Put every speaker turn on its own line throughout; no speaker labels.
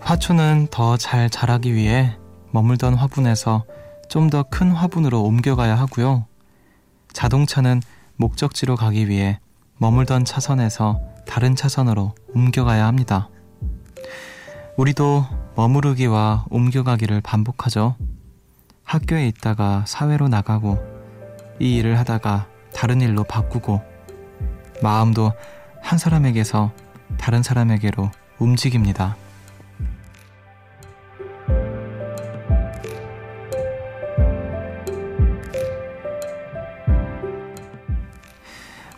화초는 더 잘 자라기 위해 머물던 화분에서 좀 더 큰 화분으로 옮겨가야 하고요. 자동차는 목적지로 가기 위해 머물던 차선에서 다른 차선으로 옮겨가야 합니다. 우리도 머무르기와 옮겨가기를 반복하죠. 학교에 있다가 사회로 나가고 이 일을 하다가 다른 일로 바꾸고 마음도 한 사람에게서 다른 사람에게로 움직입니다.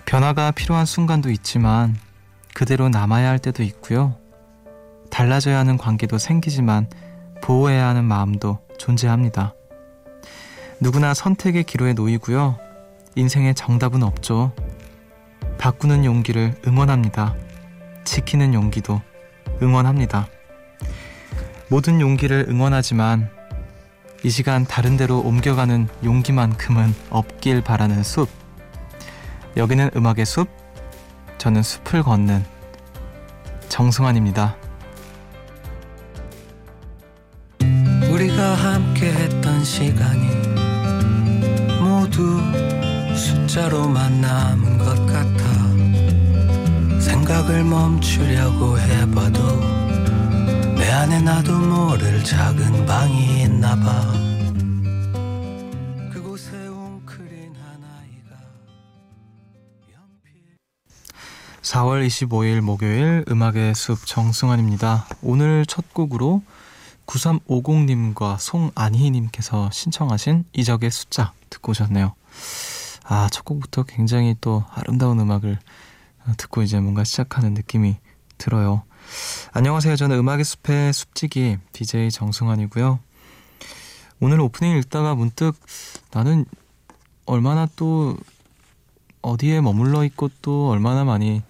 변화가 필요한 순간도 있지만 그대로 남아야 할 때도 있고요. 달라져야 하는 관계도 생기지만 보호해야 하는 마음도 존재합니다. 누구나 선택의 기로에 놓이고요. 인생의 정답은 없죠. 바꾸는 용기를 응원합니다. 지키는 용기도 응원합니다. 모든 용기를 응원하지만 이 시간 다른 데로 옮겨가는 용기만큼은 없길 바라는 숲. 여기는 음악의 숲. 저는 숲을 걷는 정승환입니다. 4월 25일 목요일 음악의 숲 정승환입니다. 오늘 첫 곡으로 9350님과 송안희님께서 신청하신 이적의 숫자 듣고 오셨네요. 아, 첫 곡부터 굉장히 또 아름다운 음악을 듣고 이제 뭔가 시작하는 느낌이 들어요. 안녕하세요. 저는 음악의 숲의 숲지기 DJ 정승환이고요. 오늘 오프닝 읽다가 문득 나는 얼마나 또 어디에 머물러 있고 또 얼마나 많이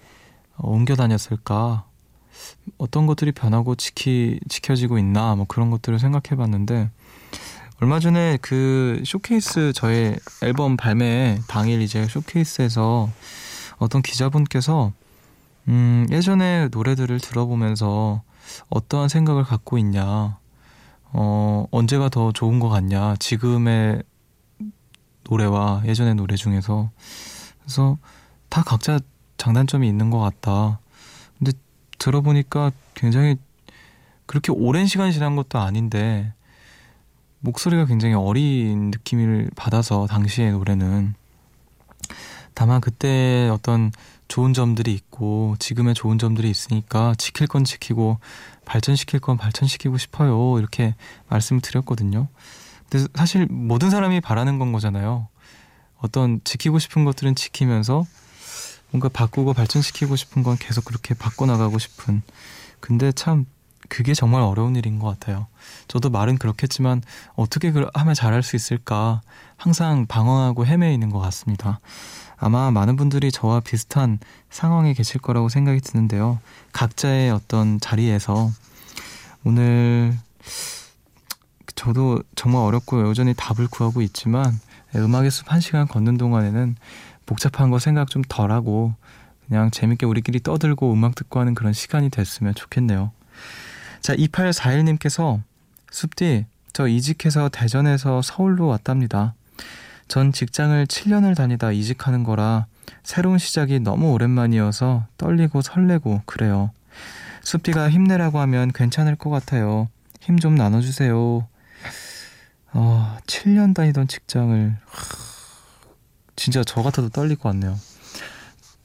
옮겨 다녔을까? 어떤 것들이 변하고 지키, 지켜지고 있나? 뭐 그런 것들을 생각해 봤는데, 얼마 전에 그 쇼케이스 저의 앨범 발매 당일 이제 쇼케이스에서 어떤 기자분께서 음, 예전에 노래들을 들어보면서 어떠한 생각을 갖고 있냐, 어, 언제가 더 좋은 것 같냐, 지금의 노래와 예전의 노래 중에서. 그래서 다 각자 장단점이 있는 것 같다. 근데 들어보니까 굉장히 그렇게 오랜 시간 지난 것도 아닌데 목소리가 굉장히 어린 느낌을 받아서 당시의 노래는 다만 그때 어떤 좋은 점들이 있고 지금의 좋은 점들이 있으니까 지킬 건 지키고 발전시킬 건 발전시키고 싶어요 이렇게 말씀을 드렸거든요. 근데 사실 모든 사람이 바라는 건 거잖아요. 어떤 지키고 싶은 것들은 지키면서 뭔가 바꾸고 발전시키고 싶은 건 계속 그렇게 바꿔나가고 싶은. 근데 참 그게 정말 어려운 일인 것 같아요. 저도 말은 그렇겠지만 어떻게 하면 잘할 수 있을까 항상 방황하고 헤매이는 것 같습니다. 아마 많은 분들이 저와 비슷한 상황에 계실 거라고 생각이 드는데요. 각자의 어떤 자리에서 오늘 저도 정말 어렵고 여전히 답을 구하고 있지만 음악의 숲 한 시간 걷는 동안에는 복잡한 거 생각 좀 덜하고 그냥 재밌게 우리끼리 떠들고 음악 듣고 하는 그런 시간이 됐으면 좋겠네요. 자, 2841님께서 숲디, 저 이직해서 대전에서 서울로 왔답니다. 전 직장을 7년을 다니다 이직하는 거라 새로운 시작이 너무 오랜만이어서 떨리고 설레고 그래요. 숲디가 힘내라고 하면 괜찮을 것 같아요. 힘 좀 나눠주세요. 어, 7년 다니던 직장을 진짜 저 같아도 떨릴 것 같네요.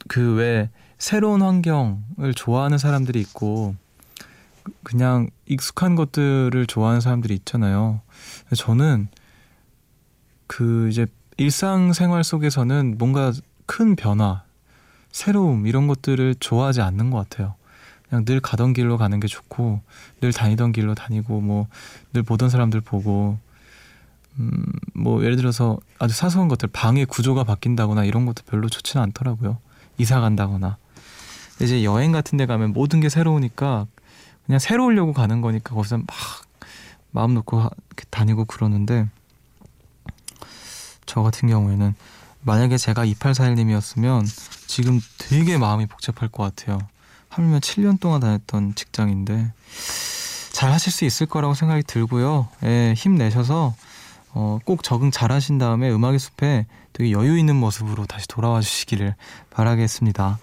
그 왜 새로운 환경을 좋아하는 사람들이 있고 그냥 익숙한 것들을 좋아하는 사람들이 있잖아요. 저는 그 이제 일상생활 속에서는 뭔가 큰 변화, 새로움 이런 것들을 좋아하지 않는 것 같아요. 그냥 늘 가던 길로 가는 게 좋고 늘 다니던 길로 다니고 뭐 늘 보던 사람들 보고 음, 뭐 예를 들어서 아주 사소한 것들 방의 구조가 바뀐다거나 이런 것도 별로 좋지는 않더라고요. 이사 간다거나 이제 여행 같은 데 가면 모든 게 새로우니까 그냥 새로우려고 가는 거니까 거기서 막 마음 놓고 다니고 그러는데 저 같은 경우에는 만약에 제가 2841님이었으면 지금 되게 마음이 복잡할 것 같아요. 하물며 7년 동안 다녔던 직장인데 잘 하실 수 있을 거라고 생각이 들고요. 예, 힘내셔서 어, 꼭 적응 잘 하신 다음에 음악의 숲에 되게 여유 있는 모습으로 다시 돌아와 주시기를 바라겠습니다.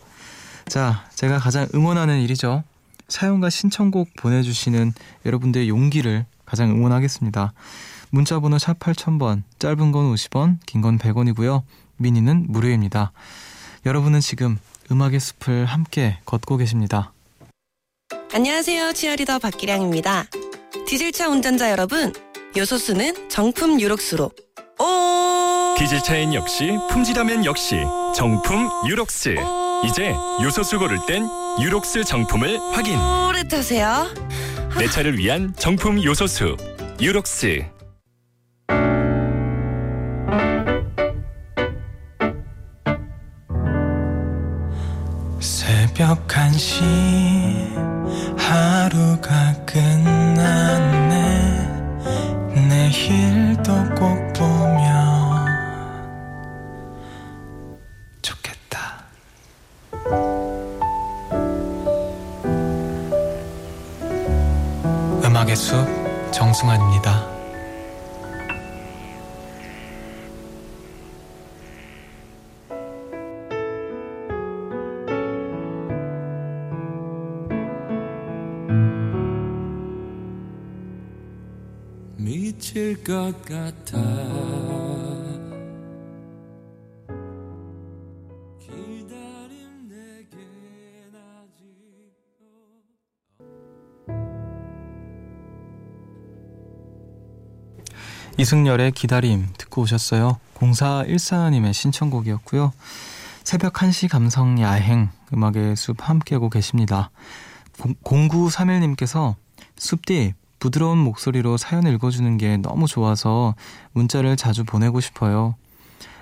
자, 제가 가장 응원하는 일이죠. 사연과 신청곡 보내주시는 여러분들의 용기를 가장 응원하겠습니다. 문자번호 샵 8000번, 짧은 건 50원, 긴 건 100원이고요. 미니는 무료입니다. 여러분은 지금 음악의 숲을 함께 걷고 계십니다.
안녕하세요. 치어리더 박기량입니다. 디젤차 운전자 여러분, 요소수는 정품 유록수로. 오!
디젤차엔 역시 품질하면 역시 정품 유록스. 이제 요소수 고를 땐 유록스 정품을 확인.
오래 타세요.
내 차를 위한 정품 요소수 유록스.
새벽 1시 하루가 끝났 정승환입니다. 미칠 것 같아 이승열의 기다림 듣고 오셨어요. 0414님의 신청곡이었고요. 새벽 1시 감성 야행 음악의 숲 함께하고 계십니다. 0931님께서 숲디 부드러운 목소리로 사연 읽어주는 게 너무 좋아서 문자를 자주 보내고 싶어요.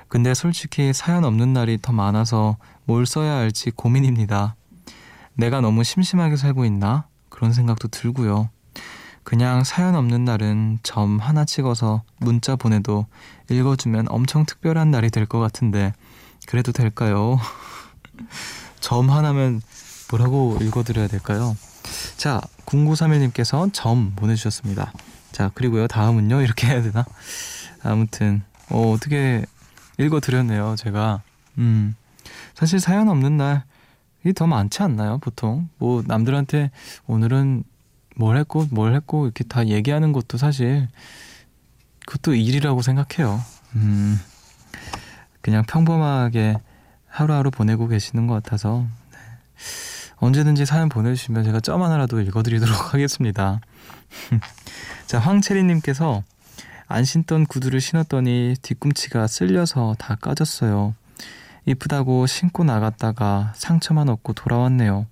근데 솔직히 사연 없는 날이 더 많아서 뭘 써야 할지 고민입니다. 내가 너무 심심하게 살고 있나? 그런 생각도 들고요. 그냥 사연 없는 날은 점 하나 찍어서 문자 보내도 읽어주면 엄청 특별한 날이 될 것 같은데 그래도 될까요? 점 하나면 뭐라고 읽어드려야 될까요? 자, 0931님께서 점 보내주셨습니다. 자, 그리고요, 다음은요, 이렇게 해야 되나? 아무튼, 어, 어떻게 읽어드렸네요, 제가. 음, 사실 사연 없는 날이 더 많지 않나요, 보통? 뭐, 남들한테 오늘은 뭘 했고, 뭘 했고, 이렇게 다 얘기하는 것도 사실, 그것도 일이라고 생각해요. 음, 그냥 평범하게 하루하루 보내고 계시는 것 같아서. 네. 언제든지 사연 보내주시면 제가 점 하나라도 읽어드리도록 하겠습니다. 자, 황채리님께서 안 신던 구두를 신었더니 뒤꿈치가 쓸려서 다 까졌어요. 이쁘다고 신고 나갔다가 상처만 얻고 돌아왔네요.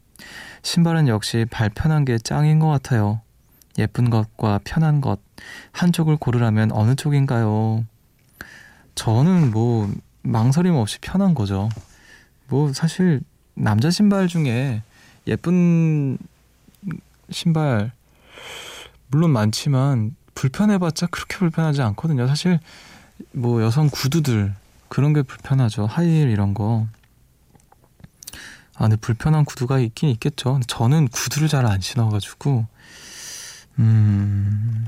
신발은 역시 발 편한 게 짱인 것 같아요. 예쁜 것과 편한 것, 한쪽을 고르라면 어느 쪽인가요? 저는 뭐, 망설임 없이 편한 거죠. 뭐, 사실, 남자 신발 중에 예쁜 신발 물론 많지만 불편해봤자 그렇게 불편하지 않거든요. 사실 뭐 여성 구두들 그런 게 불편하죠. 하이힐 이런 거. 아, 근데 불편한 구두가 있긴 있겠죠. 저는 구두를 잘 안 신어가지고, 음,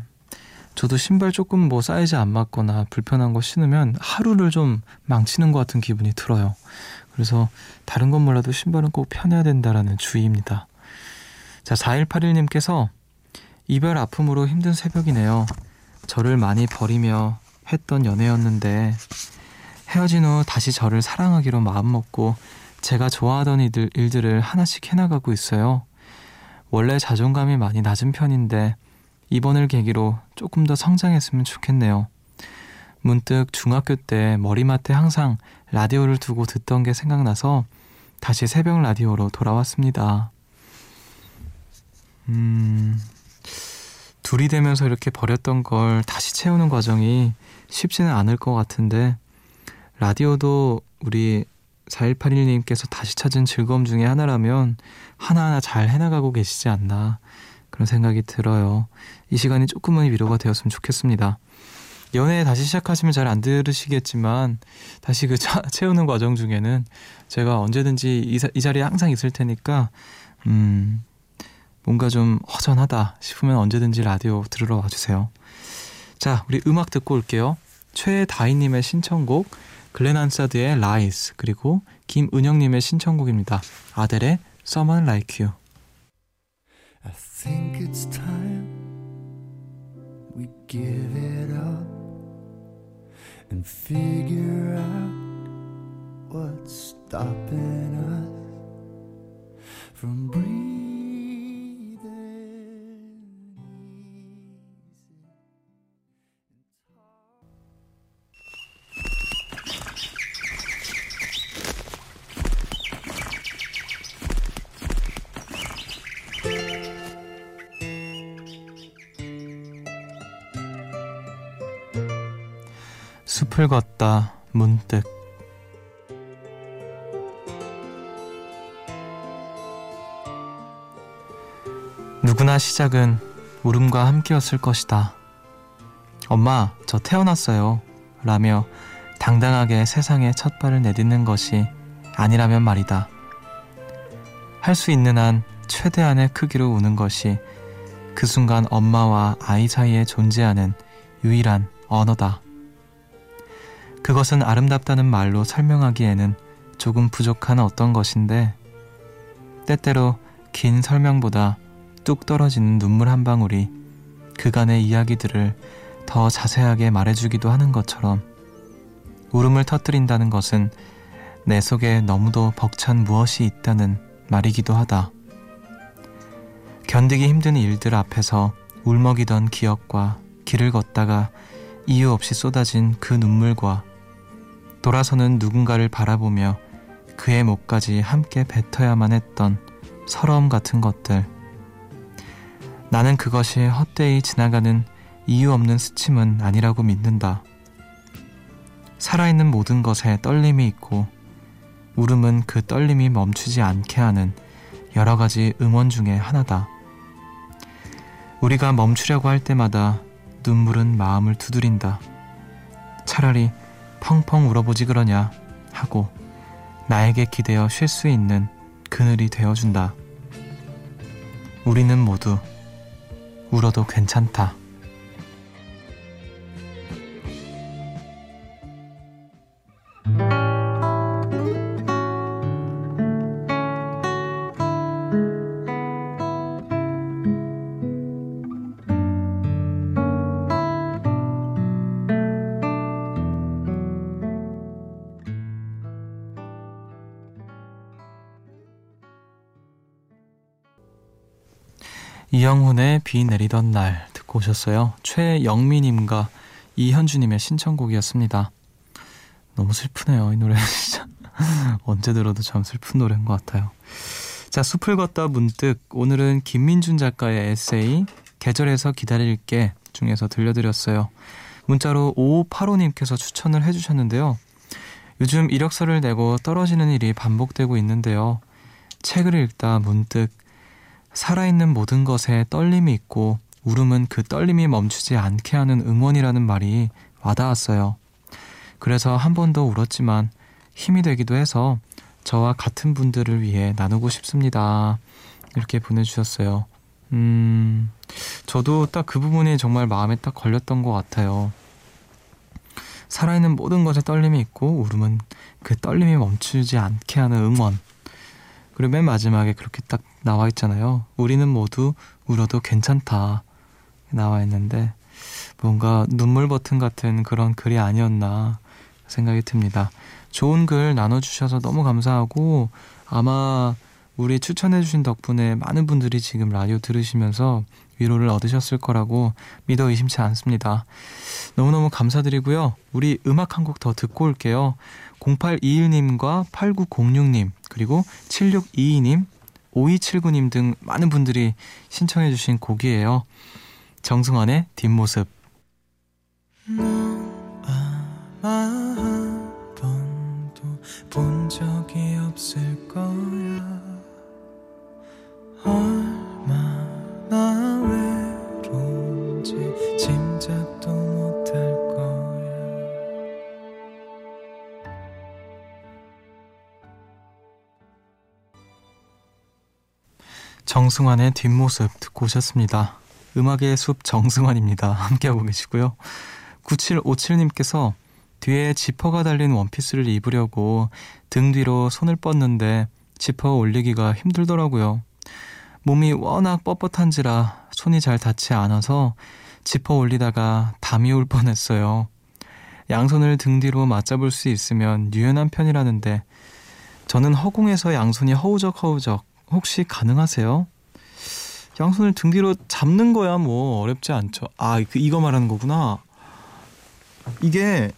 저도 신발 조금 뭐 사이즈 안 맞거나 불편한 거 신으면 하루를 좀 망치는 것 같은 기분이 들어요. 그래서 다른 건 몰라도 신발은 꼭 편해야 된다라는 주의입니다. 자, 4181님께서 이별 아픔으로 힘든 새벽이네요. 저를 많이 버리며 했던 연애였는데 헤어진 후 다시 저를 사랑하기로 마음먹고 제가 좋아하던 일들, 일들을 하나씩 해나가고 있어요. 원래 자존감이 많이 낮은 편인데 이번을 계기로 조금 더 성장했으면 좋겠네요. 문득 중학교 때 머리맡에 항상 라디오를 두고 듣던 게 생각나서 다시 새벽 라디오로 돌아왔습니다. 음, 둘이 되면서 이렇게 버렸던 걸 다시 채우는 과정이 쉽지는 않을 것 같은데, 라디오도 우리 4181님께서 다시 찾은 즐거움 중에 하나라면 하나하나 잘 해나가고 계시지 않나 그런 생각이 들어요. 이 시간이 조금은 위로가 되었으면 좋겠습니다. 연애 다시 시작하시면 잘 안 들으시겠지만 다시 그 차, 채우는 과정 중에는 제가 언제든지 이, 이 자리에 항상 있을 테니까 음, 뭔가 좀 허전하다 싶으면 언제든지 라디오 들으러 와주세요. 자, 우리 음악 듣고 올게요. 최다희님의 신청곡, 글렌안사드의 라이스, 그리고 김은영님의 신청곡입니다. 아델의 Someone Like You. I think it's time we give it up and figure out what's stopping us from breathing. 숲을 걷다 문득 누구나 시작은 울음과 함께였을 것이다. 엄마, 저 태어났어요. 라며 당당하게 세상에 첫 발을 내딛는 것이 아니라면 말이다. 할 수 있는 한 최대한의 크기로 우는 것이 그 순간 엄마와 아이 사이에 존재하는 유일한 언어다. 그것은 아름답다는 말로 설명하기에는 조금 부족한 어떤 것인데 때때로 긴 설명보다 뚝 떨어지는 눈물 한 방울이 그간의 이야기들을 더 자세하게 말해주기도 하는 것처럼 울음을 터뜨린다는 것은 내 속에 너무도 벅찬 무엇이 있다는 말이기도 하다. 견디기 힘든 일들 앞에서 울먹이던 기억과 길을 걷다가 이유 없이 쏟아진 그 눈물과 돌아서는 누군가를 바라보며 그의 목까지 함께 뱉어야만 했던 서러움 같은 것들. 나는 그것이 헛되이 지나가는 이유 없는 스침은 아니라고 믿는다. 살아있는 모든 것에 떨림이 있고, 울음은 그 떨림이 멈추지 않게 하는 여러 가지 응원 중에 하나다. 우리가 멈추려고 할 때마다 눈물은 마음을 두드린다. 차라리 펑펑 울어보지 그러냐 하고 나에게 기대어 쉴 수 있는 그늘이 되어준다. 우리는 모두 울어도 괜찮다. 이영훈의 비 내리던 날 듣고 오셨어요. 최영미님과 이현주님의 신청곡이었습니다. 너무 슬프네요. 이 노래 진짜 언제 들어도 참 슬픈 노래인 것 같아요. 자, 숲을 걷다 문득 오늘은 김민준 작가의 에세이 계절에서 기다릴게 중에서 들려드렸어요. 문자로 5585님께서 추천을 해주셨는데요. 요즘 이력서를 내고 떨어지는 일이 반복되고 있는데요. 책을 읽다 문득 살아있는 모든 것에 떨림이 있고 울음은 그 떨림이 멈추지 않게 하는 응원이라는 말이 와닿았어요. 그래서 한 번 더 울었지만 힘이 되기도 해서 저와 같은 분들을 위해 나누고 싶습니다. 이렇게 보내주셨어요. 음, 저도 딱 그 부분이 정말 마음에 딱 걸렸던 것 같아요. 살아있는 모든 것에 떨림이 있고 울음은 그 떨림이 멈추지 않게 하는 응원. 그리고 맨 마지막에 그렇게 딱 나와 있잖아요. 우리는 모두 울어도 괜찮다. 나와 있는데 뭔가 눈물 버튼 같은 그런 글이 아니었나 생각이 듭니다. 좋은 글 나눠주셔서 너무 감사하고 아마 우리 추천해주신 덕분에 많은 분들이 지금 라디오 들으시면서 위로를 얻으셨을 거라고 믿어 의심치 않습니다. 너무너무 감사드리고요. 우리 음악 한 곡 더 듣고 올게요. 0821님과 8906님, 그리고 7622님, 5279님 등 많은 분들이 신청해 주신 곡이에요. 정승환의 뒷모습. 아마 한 번도 본 적이 없을 거야. 정승환의 뒷모습 듣고 오셨습니다. 음악의 숲 정승환입니다. 함께하고 계시고요. 9757님께서 뒤에 지퍼가 달린 원피스를 입으려고 등 뒤로 손을 뻗는데 지퍼 올리기가 힘들더라고요. 몸이 워낙 뻣뻣한지라 손이 잘 닿지 않아서 지퍼 올리다가 담이 올 뻔했어요. 양손을 등 뒤로 맞잡을 수 있으면 유연한 편이라는데 저는 허공에서 양손이 허우적 허우적 혹시 가능하세요? 양손을 등 뒤로 잡는 거야 뭐 어렵지 않죠. 아, 그 이거 말하는 거구나. 이게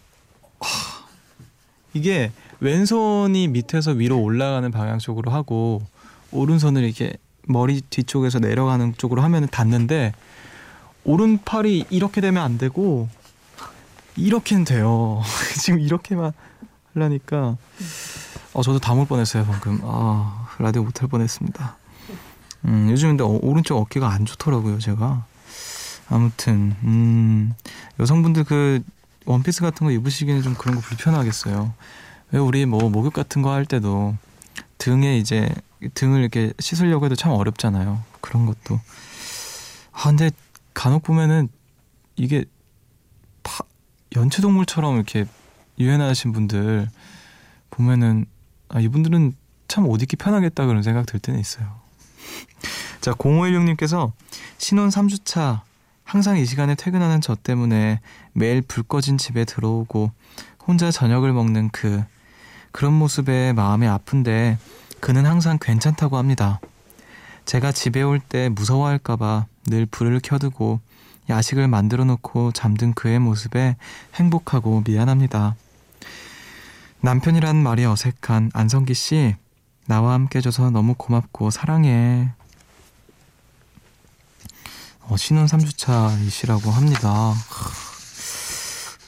하, 이게 왼손이 밑에서 위로 올라가는 방향 쪽으로 하고 오른손을 이렇게 머리 뒤쪽에서 내려가는 쪽으로 하면 닿는데 오른팔이 이렇게 되면 안 되고 이렇게는 돼요. 지금 이렇게만 하려니까 어 저도 담을 뻔했어요 방금. 아 라디오 못 할 뻔했습니다. 음 요즘 근데 어, 오른쪽 어깨가 안 좋더라고요 제가. 아무튼 음 여성분들 그 원피스 같은 거 입으시기는 좀 그런 거 불편하겠어요. 왜 우리 뭐 목욕 같은 거 할 때도 등에 이제 등을 이렇게 씻으려고 해도 참 어렵잖아요. 그런 것도. 아 근데 간혹 보면은 이게 파, 연체동물처럼 이렇게 유연하신 분들 보면은 아 이분들은 참 옷 입기 편하겠다 그런 생각 들 때는 있어요. 자 0516님께서 신혼 3주차 항상 이 시간에 퇴근하는 저 때문에 매일 불 꺼진 집에 들어오고 혼자 저녁을 먹는 그 그런 모습에 마음이 아픈데 그는 항상 괜찮다고 합니다. 제가 집에 올 때 무서워할까봐 늘 불을 켜두고 야식을 만들어 놓고 잠든 그의 모습에 행복하고 미안합니다. 남편이란 말이 어색한 안성기 씨, 나와 함께 해줘서 너무 고맙고 사랑해. 어, 신혼 3주차이시라고 합니다.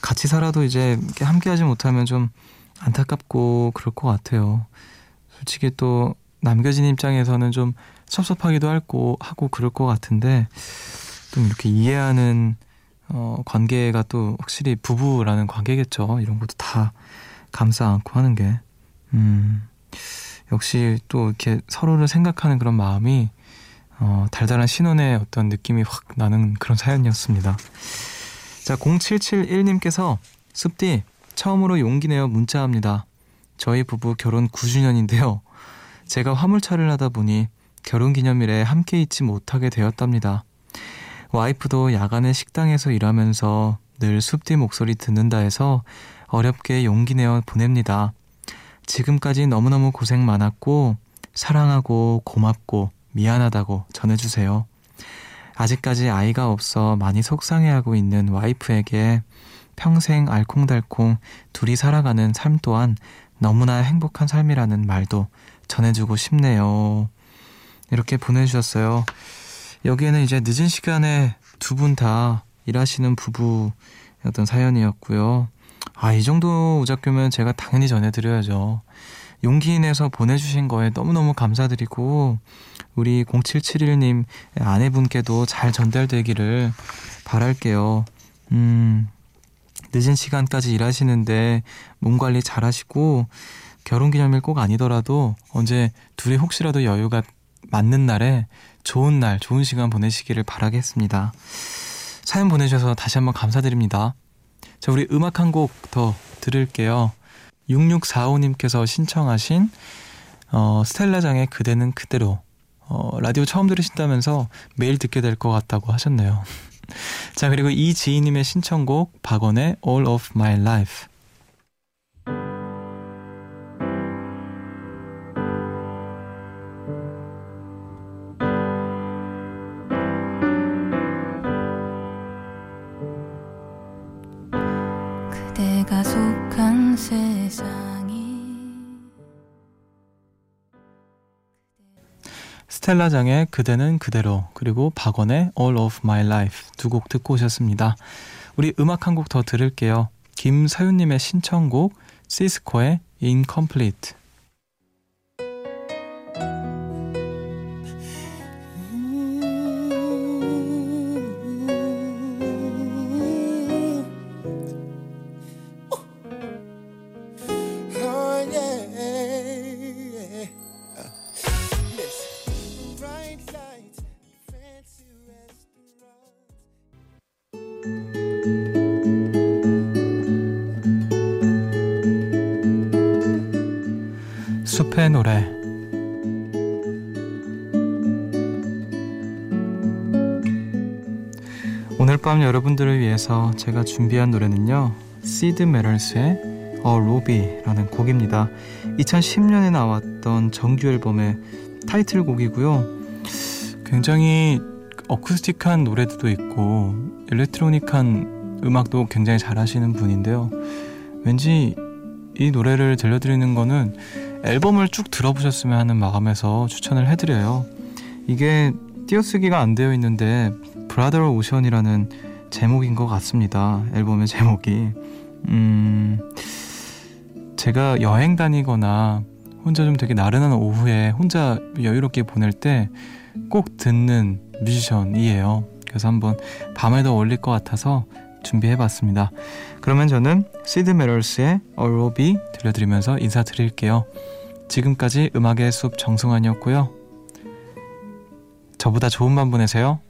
같이 살아도 이제 함께 하지 못하면 좀 안타깝고 그럴 것 같아요. 솔직히 또 남겨진 입장에서는 좀 섭섭하기도 하고, 하고 그럴 것 같은데 좀 이렇게 이해하는 어, 관계가 또 확실히 부부라는 관계겠죠. 이런 것도 다 감싸 안고 하는 게. 음, 역시 또 이렇게 서로를 생각하는 그런 마음이 어, 달달한 신혼의 어떤 느낌이 확 나는 그런 사연이었습니다. 자, 0771님께서 숲디 처음으로 용기 내어 문자합니다. 저희 부부 결혼 9주년인데요. 제가 화물차를 하다 보니 결혼 기념일에 함께 있지 못하게 되었답니다. 와이프도 야간에 식당에서 일하면서 늘 숲디 목소리 듣는다 해서 어렵게 용기 내어 보냅니다. 지금까지 너무너무 고생 많았고 사랑하고 고맙고 미안하다고 전해주세요. 아직까지 아이가 없어 많이 속상해하고 있는 와이프에게 평생 알콩달콩 둘이 살아가는 삶 또한 너무나 행복한 삶이라는 말도 전해주고 싶네요. 이렇게 보내주셨어요. 여기에는 이제 늦은 시간에 두 분 다 일하시는 부부 어떤 사연이었고요. 아, 이 정도 오작교면 제가 당연히 전해드려야죠. 용기 내서 보내주신 거에 너무너무 감사드리고, 우리 0771님 아내분께도 잘 전달되기를 바랄게요. 음, 늦은 시간까지 일하시는데 몸 관리 잘 하시고, 결혼 기념일 꼭 아니더라도 언제 둘이 혹시라도 여유가 맞는 날에 좋은 날, 좋은 시간 보내시기를 바라겠습니다. 사연 보내주셔서 다시 한번 감사드립니다. 자, 우리 음악 한 곡 더 들을게요. 6645님께서 신청하신 어, 스텔라장의 그대는 그대로 어, 라디오 처음 들으신다면서 매일 듣게 될 것 같다고 하셨네요. 자, 그리고 이지희님의 신청곡 박원의 All of My Life 스텔라장의 그대는 그대로 그리고 박원의 All of My Life 두 곡 듣고 오셨습니다. 우리 음악 한 곡 더 들을게요. 김사윤님의 신청곡 시스코의 Incomplete 오늘 밤 여러분들을 위해서 제가 준비한 노래는요 시드 메럴스의 A Ruby라는 곡입니다. 2010년에 나왔던 정규 앨범의 타이틀곡이고요. 굉장히 어쿠스틱한 노래도 있고 일렉트로닉한 음악도 굉장히 잘하시는 분인데요. 왠지 이 노래를 들려드리는 거는 앨범을 쭉 들어보셨으면 하는 마감에서 추천을 해드려요. 이게 띄어쓰기가 안 되어 있는데 브라더 오션이라는 제목인 것 같습니다. 앨범의 제목이. 음, 제가 여행 다니거나 혼자 좀 되게 나른한 오후에 혼자 여유롭게 보낼 때 꼭 듣는 뮤지션이에요. 그래서 한번 밤에도 어울릴 것 같아서 준비해봤습니다. 그러면 저는 시드 메럴스의 얼로비 들려드리면서 인사드릴게요. 지금까지 음악의 숲 정승환이었고요. 저보다 좋은 밤 보내세요.